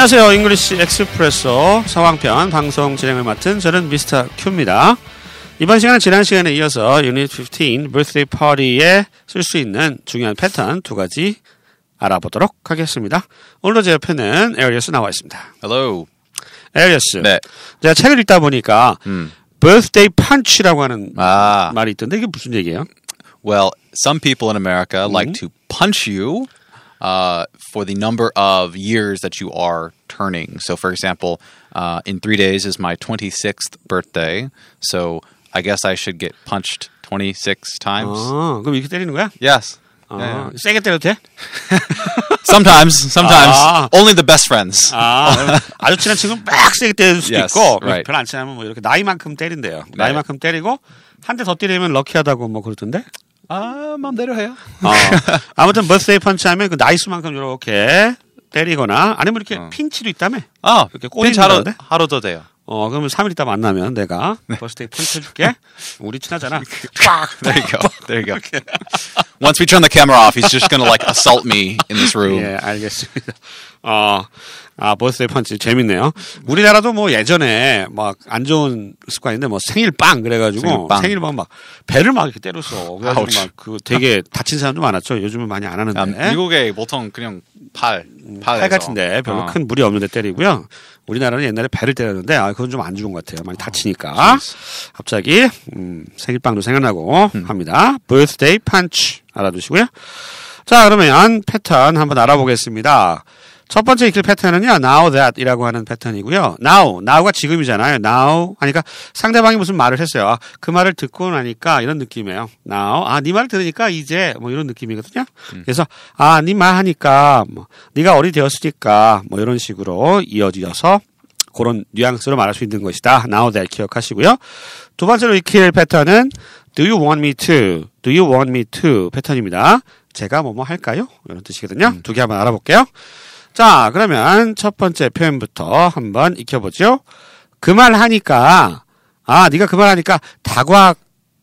안녕하세요. English Expresso 상황편 방송 진행을 맡은 저는 Mr. Q입니다. 이번 시간은 지난 시간에 이어서 유닛 15 birthday party에 쓸 수 있는 중요한 패턴 두 가지 알아보도록 하겠습니다. 오늘도 제 옆에는 에리어스 나와 있습니다. Hello. 에리어스. 네. 제가 책을 읽다 보니까 음. birthday punch라고 하는 Ah, 말이 있던데 이게 무슨 얘기예요? well, some people in America like to punch you uh, for the number of years that you are turning. So, for example, uh, in three days is my 26th birthday. So, I guess I should get punched 26 times. 어, 그럼 이렇게 때리는 거야? Yes. 어, Yeah, yeah. 세게 때려도 돼? Sometimes, sometimes. Ah. Only the best friends. 아, 그럼 아주 친한 친구는 막 세게 때릴 수도 Yes, 있고, right. 별로 안 친하면 뭐 이렇게 나이만큼 때린대요. 나이만큼 때리고, 한 대 더 때리면 럭키하다고 뭐 그러던데? 아, 마음대로 해요. 어, 아무튼 birthday punch 하면 그 나이수만큼 이렇게 때리거나, 아니면 이렇게 pinch도 있다며? 아, 이렇게 하루, 거라는데? 하루도 돼요. 어, 그러면 3일 있다 만나면 내가 birthday punch 해줄게. 우리 친하잖아. There you go. There you go. Once we turn the camera off, he's just going to like assault me in this room. 예, 알겠습니다. 어, 아, birthday punch 재밌네요. 우리나라도 뭐 예전에 막 안 좋은 습관인데 뭐 생일 빵 그래가지고 생일빵. 생일 빵막 배를 막 이렇게 때렸어. 그래가지고 아우치. 막그 되게 다친 사람도 많았죠. 요즘은 많이 안 하는데. 아, 미국에 보통 그냥 팔, 팔, 팔 같은데 별로 어. 큰 무리 없는데 때리고요. 우리나라는 옛날에 배를 때렸는데 아 그건 좀 안 좋은 것 같아요. 많이 어, 다치니까. 갑자기 음, 생일빵도 생각나고 음. 합니다. birthday punch 알아두시고요. 자 그러면 패턴 한번 알아보겠습니다. 첫 번째 익힐 패턴은요, now that 이라고 하는 패턴이고요. now, now가 지금이잖아요. now 하니까 상대방이 무슨 말을 했어요. 아, 그 말을 듣고 나니까 이런 느낌이에요. now, 아, 네 말을 들으니까 이제 뭐 이런 느낌이거든요. 그래서 아, 네 말 하니까 뭐 네가 어리 되었으니까 뭐 이런 식으로 이어지어서 그런 뉘앙스로 말할 수 있는 것이다. now that 기억하시고요. 두 번째로 익힐 패턴은 do you want me to? do you want me to? 패턴입니다. 제가 뭐뭐 할까요? 이런 뜻이거든요. 두개 한번 알아볼게요. 자, 그러면 첫 번째 표현부터 한번 익혀보죠. 그 말 하니까, 아, 네가 그 말 하니까 다과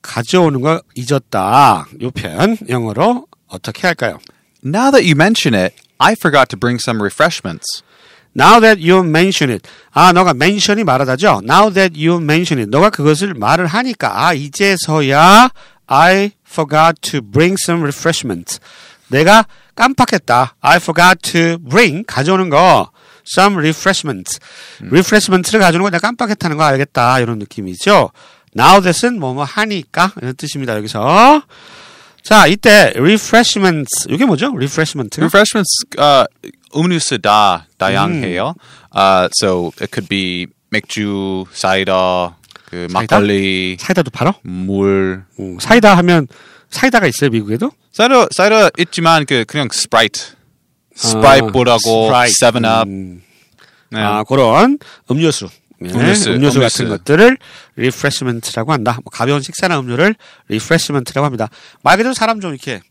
가져오는 거 잊었다. 요 표현 영어로 어떻게 할까요? Now that you mention it, I forgot to bring some refreshments. Now that you mention it. 아, 너가 mention이 말하다죠? Now that you mention it. 너가 그것을 말을 하니까, 아, 이제서야 I forgot to bring some refreshments. 내가 깜빡했다. I forgot to bring, 가져오는 거. some refreshments. refreshments를 가져오는 거 내가 깜빡했다는 거 알겠다. 이런 느낌이죠. Now that은 뭐뭐 하니까. 이런 뜻입니다. 여기서. 자, 이때 refreshments. 이게 뭐죠? refreshment. Refreshments, uh, 음료수 다 다양해요. Uh, so it could be 맥주, 사이다, 그? 막걸리, 사이다도 팔어? 물. 음, 사이다 하면 사이다가 있어요 미국에도? 사이다, 사이다 있지만 그 그냥 스프라이트. 스프라이트보다고 스프라이트. 세븐업. 음, 네. 아 그런 음료수. 네, 음료수, 음료수, 같은 음료수. 것들을 refreshment라고 한다. 뭐 가벼운 식사나 음료를 refreshment라고 합니다. 말 그대로 사람 좀 이렇게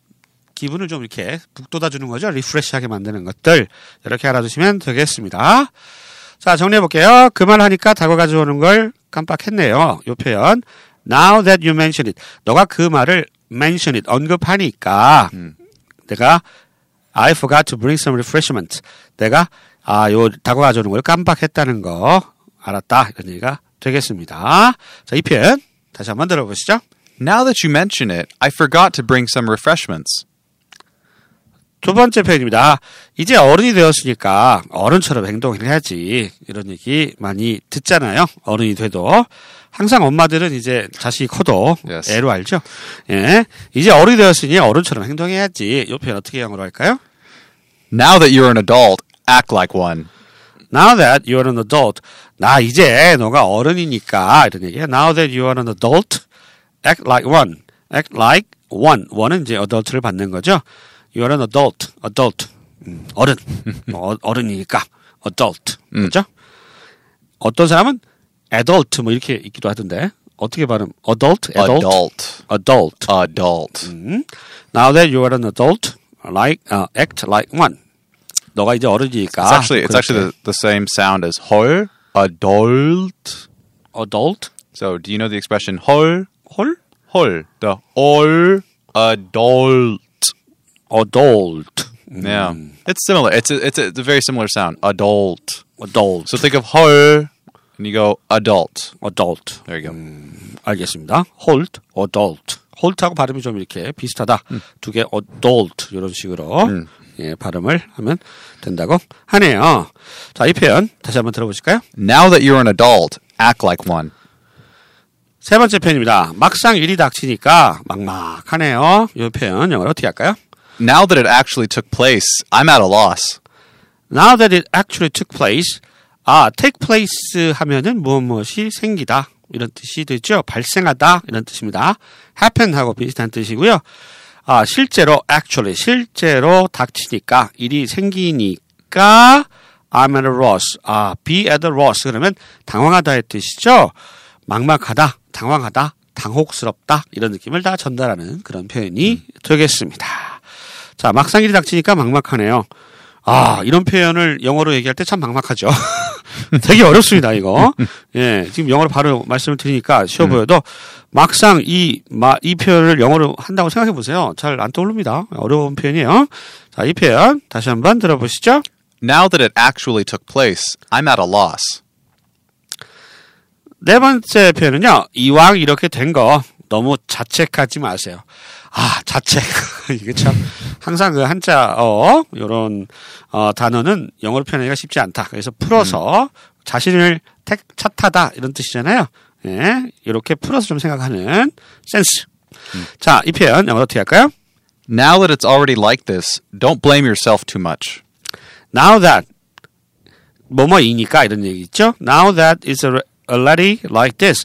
기분을 좀 이렇게 북돋아 주는 거죠. refresh하게 만드는 것들 이렇게 알아두시면 되겠습니다. 자 정리해 볼게요. 그 말 하니까 다과 가져오는 걸 깜빡했네요. 요 표현 Now that you mention it, 너가 그 말을 mention it 언급하니까 내가 I forgot to bring some refreshment. 내가 아, 요 다고 가져오는 걸 깜빡했다는 거 알았다. 이런 얘기가 되겠습니다. 자, 이 표현 다시 한번 들어보시죠. Now that you mention it, I forgot to bring some refreshments. 두 번째 표현입니다. 이제 어른이 되었으니까 어른처럼 행동을 해야지. 이런 얘기 많이 듣잖아요. 어른이 돼도. 항상 엄마들은 이제 자식이 커도 Yes. 애로 알죠. 예. 이제 어른이 되었으니 어른처럼 행동해야지. 이 표현 어떻게 영어로 할까요? Now that you're an adult, act like one. Now that you're an adult. 나 이제 너가 어른이니까 이런 얘기예요. Now that you're an adult, act like one. act like one. one은 이제 adult를 받는 거죠. You're an adult. adult. 음, 어른. 뭐 어- 어른이니까 adult. 그렇죠? 어떤 사람은 adult 뭐 이렇게 있기도 하던데. 어떻게 발음? adult? adult? Adult. adult. Adult. 음. Now that you're an adult, like uh, act like one. 너가 이제 어른이니까. It's actually it's actually the, the same sound as 헐. Adult. adult. So do you know the expression 헐? 헐? 헐. The all adult. adult. Yeah, it's similar. It's a, it's a, it's a very similar sound. Adult. adult, So think of 헐, and you go adult. adult. There you go. 알겠습니다. hold, adult. hold하고 발음이 좀 이렇게 비슷하다. 두개 adult 이런 식으로 예, 발음을 하면 된다고 하네요. 자, 이 표현 다시 한번 들어보실까요? Now that you're an adult, act like one. 세 번째 표현입니다. 막상 일이 닥치니까 막막하네요. 이 표현 영어로 어떻게 할까요? Now that it actually took place, I'm at a loss. Now that it actually took place. 아, take place 하면은 무엇 무엇이 생기다. 이런 뜻이 되죠. 발생하다. 이런 뜻입니다. happen하고 비슷한 뜻이고요. 아, 실제로, actually, 실제로 닥치니까, 일이 생기니까, I'm at a loss. 아, be at a loss. 그러면 당황하다의 뜻이죠. 막막하다, 당황하다, 당혹스럽다. 이런 느낌을 다 전달하는 그런 표현이 되겠습니다. 자, 막상 일이 닥치니까 막막하네요. 아, 이런 표현을 영어로 얘기할 때 참 막막하죠. 되게 어렵습니다, 이거. 예, 지금 영어로 바로 말씀을 드리니까 쉬워 보여도 막상 이, 마, 이 표현을 영어로 한다고 생각해 보세요. 잘 안 떠오릅니다. 어려운 표현이에요. 자, 이 표현 다시 한번 들어보시죠. Now that it actually took place, I'm at a loss. 네 번째 표현은요. 이왕 이렇게 된 거 너무 자책하지 마세요. 아, 자책. 이게 참 항상 그 한자어 요런 어 단어는 영어로 표현하기가 쉽지 않다. 그래서 풀어서 자신을 택 탓하다 이런 뜻이잖아요. 예. 이렇게 풀어서 좀 생각하는 센스. 자, 이 표현 영어로 어떻게 할까요? Now that it's already like this, don't blame yourself too much. Now that 뭐뭐이니까 이런 얘기 있죠. Now that is already like this.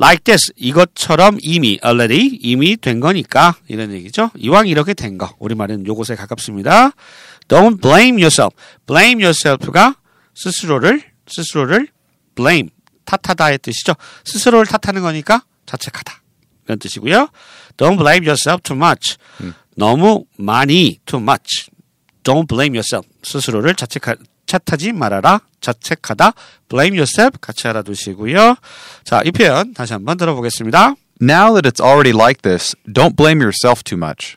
Like this 이것처럼 이미 already 이미 된 거니까 이런 얘기죠. 이왕 이렇게 된 거. 우리말은 요것에 가깝습니다. Don't blame yourself. blame yourself가 스스로를 스스로를 blame 탓하다의 뜻이죠. 스스로를 탓하는 거니까 자책하다. 이런 뜻이고요. Don't blame yourself too much. 너무 많이 too much. Don't blame yourself. 스스로를 자책하, 탓하지 말아라. 자책하다. blame yourself 같이 알아두시고요. 자, 이 표현 다시 한번 들어보겠습니다. Now that it's already like this, don't blame yourself too much.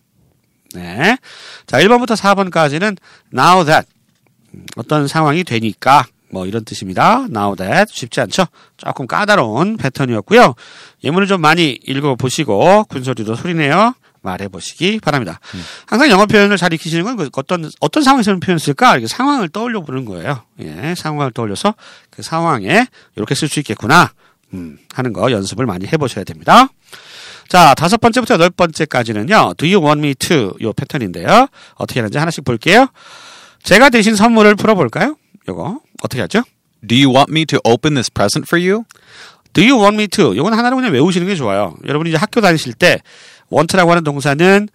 네. 자, 1번부터 4번까지는 now that 음, 어떤 상황이 되니까 뭐 이런 뜻입니다. now that 쉽지 않죠? 조금 까다로운 패턴이었고요. 예문을 좀 많이 읽어보시고 군소리도 소리내어 말해 보시기 바랍니다. 항상 영어 표현을 잘 익히시는 건 그 어떤 어떤 상황에서 이런 표현을 쓸까? 이렇게 상황을 떠올려 보는 거예요. 예, 상황을 떠올려서 그 상황에 이렇게 쓸 수 있겠구나 음, 하는 거 연습을 많이 해 보셔야 됩니다. 자, 다섯 번째부터 여덟 번째까지는요. Do you want me to? 요 패턴인데요. 어떻게 하는지 하나씩 볼게요. 제가 대신 선물을 풀어 볼까요? 요거 어떻게 하죠? Do you want me to open this present for you? Do you want me to? 요건 하나로 그냥 외우시는 게 좋아요. 여러분이 이제 학교 다니실 때 want라고 하는 동사는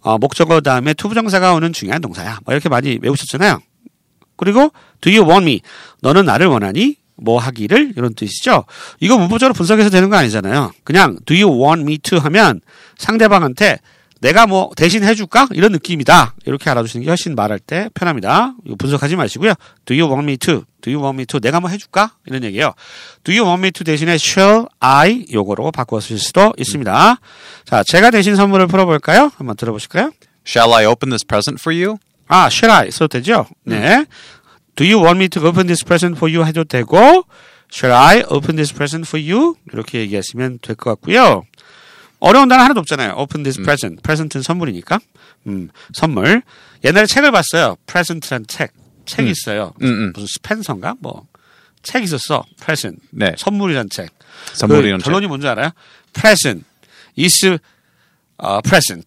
어, 목적어 다음에 투부정사가 오는 중요한 동사야. 뭐 이렇게 많이 외우셨잖아요. 그리고 do you want me? 너는 나를 원하니? 뭐 하기를 이런 뜻이죠. 이거 문법적으로 분석해서 되는 거 아니잖아요. 그냥 do you want me to 하면 상대방한테 내가 뭐 대신 해줄까 이런 느낌이다. 이렇게 알아두시는 게 훨씬 말할 때 편합니다. 이거 분석하지 마시고요. Do you want me to? Do you want me to? 내가 뭐 해줄까 이런 얘기예요. Do you want me to 대신에 shall I 요거로 바꿔 쓰실 수도 있습니다. 자, 제가 대신 선물을 풀어볼까요? 한번 들어보실까요? Shall I open this present for you? 아, shall I 써도 되죠? 네. Do you want me to open this present for you 해도 되고, shall I open this present for you? 이렇게 얘기하시면 될 것 같고요. 어려운 단어 하나도 없잖아요. open this present. present는 선물이니까. 음, 선물. 옛날에 책을 봤어요. present란 책. 책이 있어요. 음, 음. 무슨 스펜서인가? 뭐. 책 있었어. present. 네. 선물이란 책. 선물이란 그 결론이 뭔지 알아요? present is 어, present.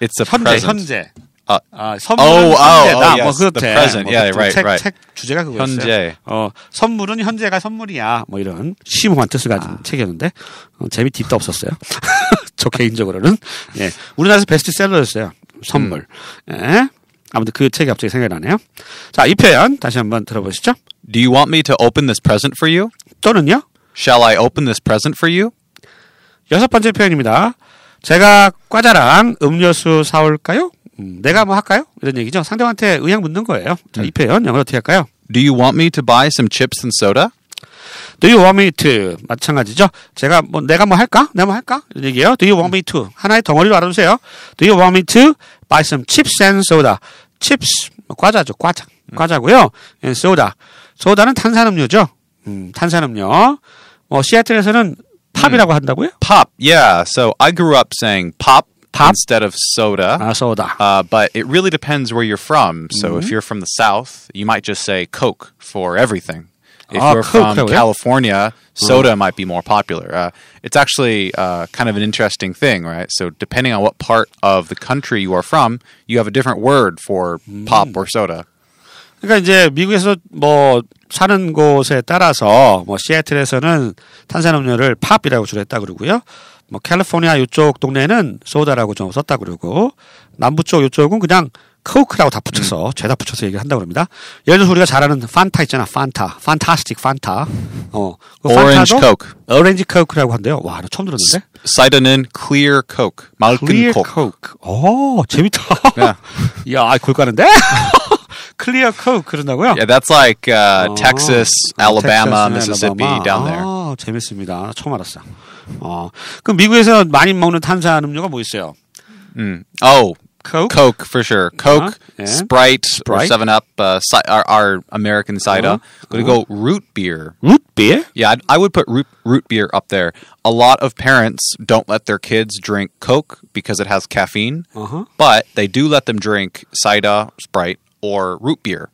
It's a 현재, present. 현재. 아, 아, 선물은 Oh, oh, 현재다. oh, 뭐 yes, 그렇대. the present. 뭐 Yeah, 그렇대. right, 책, right. 책 주제가 그거였어요. 현재. 어, 선물은 현재가 선물이야. 뭐 이런 심오한 뜻을 가진 책이었는데 어, 재미 딥도 없었어요. 저 개인적으로는 예, 우리나라에서 베스트셀러였어요. 선물. 예. 아무튼 그 책이 갑자기 생각이 나네요. 자, 이 표현 다시 한번 들어보시죠. Do you want me to open this present for you? 또는요. Shall I open this present for you? 여섯 번째 표현입니다. 제가 과자랑 음료수 사올까요? 음, 내가 뭐 할까요? 이런 얘기죠. 상대방한테 의향 묻는 거예요. 자, 이 표현 영어로 어떻게 할까요? Do you want me to buy some chips and soda? Do you want me to? 마찬가지죠. 제가 뭐 내가 뭐 할까? 내가 뭐 할까? 이런 얘기예요. Do you want me to? 하나의 덩어리로 알아두세요. Do you want me to buy some chips and soda? chips 뭐 과자죠, 과자. 과자고요. and soda. 소다는 탄산음료죠. 음, 탄산음료. 어, 시애틀에서는 팝이라고 한다고요? Pop, yeah. So I grew up saying pop, Pop? instead of soda. 아, 소다. Uh, but it really depends where you're from. So if you're from the South, you might just say Coke for everything. If Ah, you're Coke, from yeah. California, soda might be more popular. Uh, it's actually uh, kind of an interesting thing, right? So depending on what part of the country you are from, you have a different word for pop or soda. 그러니까 이제 미국에서 뭐 사는 곳에 따라서 뭐 시애틀에서는 탄산음료를 팝이라고 주로 했다 그러고요. 뭐 캘리포니아 이쪽 동네는 소다라고 좀 썼다 그러고 남부 쪽 이쪽은 그냥 Coke라고 다 붙여서 죄다 붙여서 얘기를 한다고 그럽니다. 예를 들어서 우리가 잘 아는 판타 있잖아. 판타. 판타스틱 판타. 어. 그 판타도 Coke. 오렌지 Coke라고 한대요. 와, 나 처음 들었는데. Cider는 clear Coke. 맑은 Coke. Coke. 오, 재밌다. Yeah. 야, 골 가는데? 클리어 코크 그런다고요? Yeah, that's like uh, 어, Texas, 어, Alabama, 텍사스, Mississippi 알라바마. down there. 아, 재밌습니다. 처음 알았어. 어, 그럼 미국에서 많이 먹는 탄산 음료가 뭐 있어요? Mm. Oh, Coke? Coke for sure. Coke, yeah. Sprite, Sprite. or Seven Up, uh, ci- our, our American cider. Uh-huh. Gonna go root beer. root beer? Yeah, I'd, I would put root, root beer up there. A lot of parents don't let their kids drink Coke because it has caffeine, Uh-huh. but they do let them drink cider, Sprite, or root beer.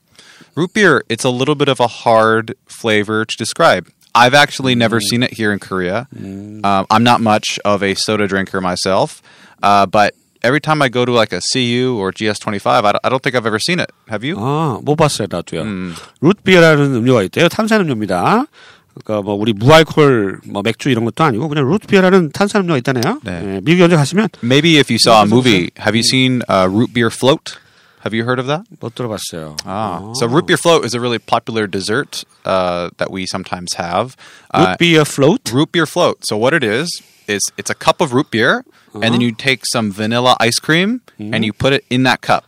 Root beer, it's a little bit of a hard flavor to describe. I've actually never seen it here in Korea. Um, I'm not much of a soda drinker myself, uh, but every time I go to like a CU or GS25, I don't, I don't think I've ever seen it. Have you? 아, 못 봤어요, 나도요. 루트비어라는 음료가 있대요. 탄산음료입니다. 그러니까 뭐 우리 무알콜 뭐 맥주 이런 것도 아니고 그냥 루트비어라는 탄산음료가 있다네요. 네. 예, 미국 언제 가시면 Maybe if you saw a This is movie, have you seen uh, root beer float? Have you heard of that? 못 들어봤어요. Ah, so root beer float is a really popular dessert uh, that we sometimes have. Uh, 루트비어 플로트? root beer float. So what it is is it's a cup of root beer, and then you take some vanilla ice cream and you put it in that cup,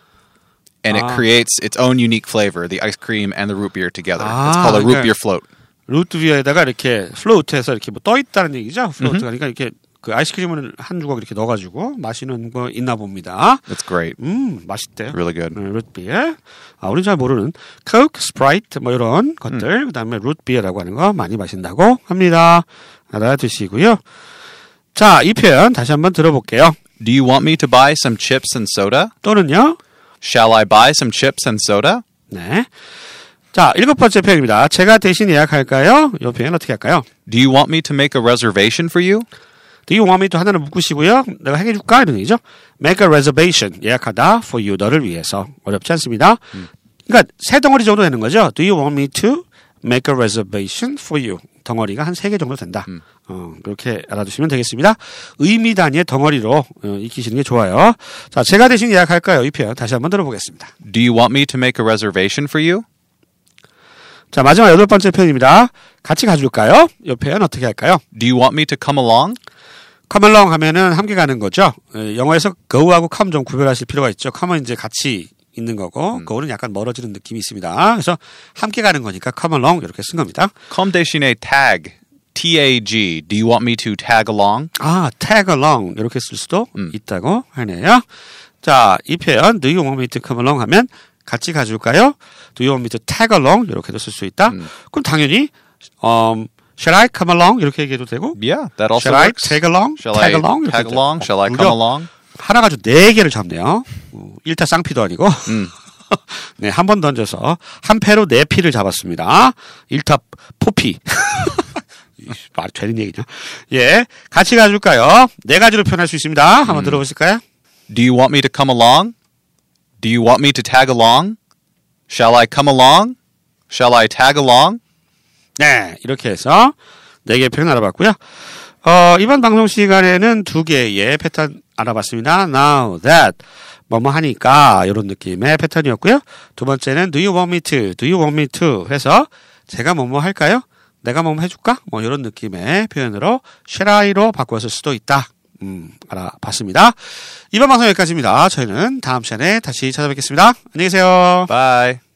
and it Ah. creates its own unique flavor. The ice cream and the root beer together. it's Ah, called a root okay. beer float. 루트비어에다가 이렇게 플로트해서 이렇게 뭐 떠 있다는 얘기죠. 플로트가 그러니까 이렇게 그 아이스크림을 한 조각 이렇게 넣어가지고 마시는 거 있나 봅니다. It's great. 음, 맛있대요. Really good. 네, 루트비어. 아, 우리 잘 모르는 Coke, 스프라이트 뭐 이런 것들, 그다음에 root beer라고 하는 거 많이 마신다고 합니다. 알아두시고요. 자, 이 표현 다시 한번 들어볼게요. Do you want me to buy some chips and soda? 또는요. Shall I buy some chips and soda? 네. 자, 일곱 번째 표현입니다. 제가 대신 예약할까요? 이 표현 어떻게 할까요? Do you want me to make a reservation for you? Do you want me to 하나를 묶으시고요. 내가 해줄까? 이런 얘기죠. Make a reservation. 예약하다 for you. 너를 위해서. 어렵지 않습니다. 그러니까 세 덩어리 정도 되는 거죠. Do you want me to make a reservation for you? 덩어리가 한 세 개 정도 된다. 어, 그렇게 알아두시면 되겠습니다. 의미 단위의 덩어리로 어, 익히시는 게 좋아요. 자, 제가 대신 예약할까요? 이 표현 다시 한번 들어보겠습니다. Do you want me to make a reservation for you? 자, 마지막 여덟 번째 표현입니다. 같이 가줄까요? 이 표현 어떻게 할까요? Do you want me to come along? Come along 하면은 함께 가는 거죠. 에, 영어에서 go하고 come 좀 구별하실 필요가 있죠. come은 이제 같이 있는 거고, go는 약간 멀어지는 느낌이 있습니다. 그래서 함께 가는 거니까 come along 이렇게 쓴 겁니다. Comme 대신에 tag. T-A-G. Do you want me to tag along? 아, tag along 이렇게 쓸 수도 있다고 하네요. 자, 이 표현 do you want me to come along 하면 같이 가줄까요? do you want me to tag along 이렇게도 쓸 수 있다. 그럼 당연히 um, shall I come along 이렇게 얘기해도 되고 Yeah, that also shall I works. tag along? Shall tag I along tag along? Shall I come along? 하나 가지고 네 개를 잡네요. 어, 일타 쌍피도 아니고. 네, 한 번 던져서 한 패로 네 피를 잡았습니다. 일타 포피. 이씨, 말이 되는 얘기냐? 예, 같이 가줄까요? 네 가지로 표현할 수 있습니다. 한번 들어보실까요? Do you want me to come along? Do you want me to tag along? Shall I come along? Shall I tag along? 네, 이렇게 해서 네 개의 표현 알아봤고요. 어, 이번 방송 시간에는 두 개의 패턴 알아봤습니다. Now that 뭐뭐 하니까 이런 느낌의 패턴이었고요. 두 번째는 Do you want me to? Do you want me to? 해서 제가 뭐뭐 할까요? 내가 뭐뭐 해줄까? 뭐 이런 느낌의 표현으로 shall I로 바꾸었을 수도 있다. 음, 알아봤습니다. 이번 방송 여기까지입니다. 저희는 다음 시간에 다시 찾아뵙겠습니다. 안녕히 계세요. Bye.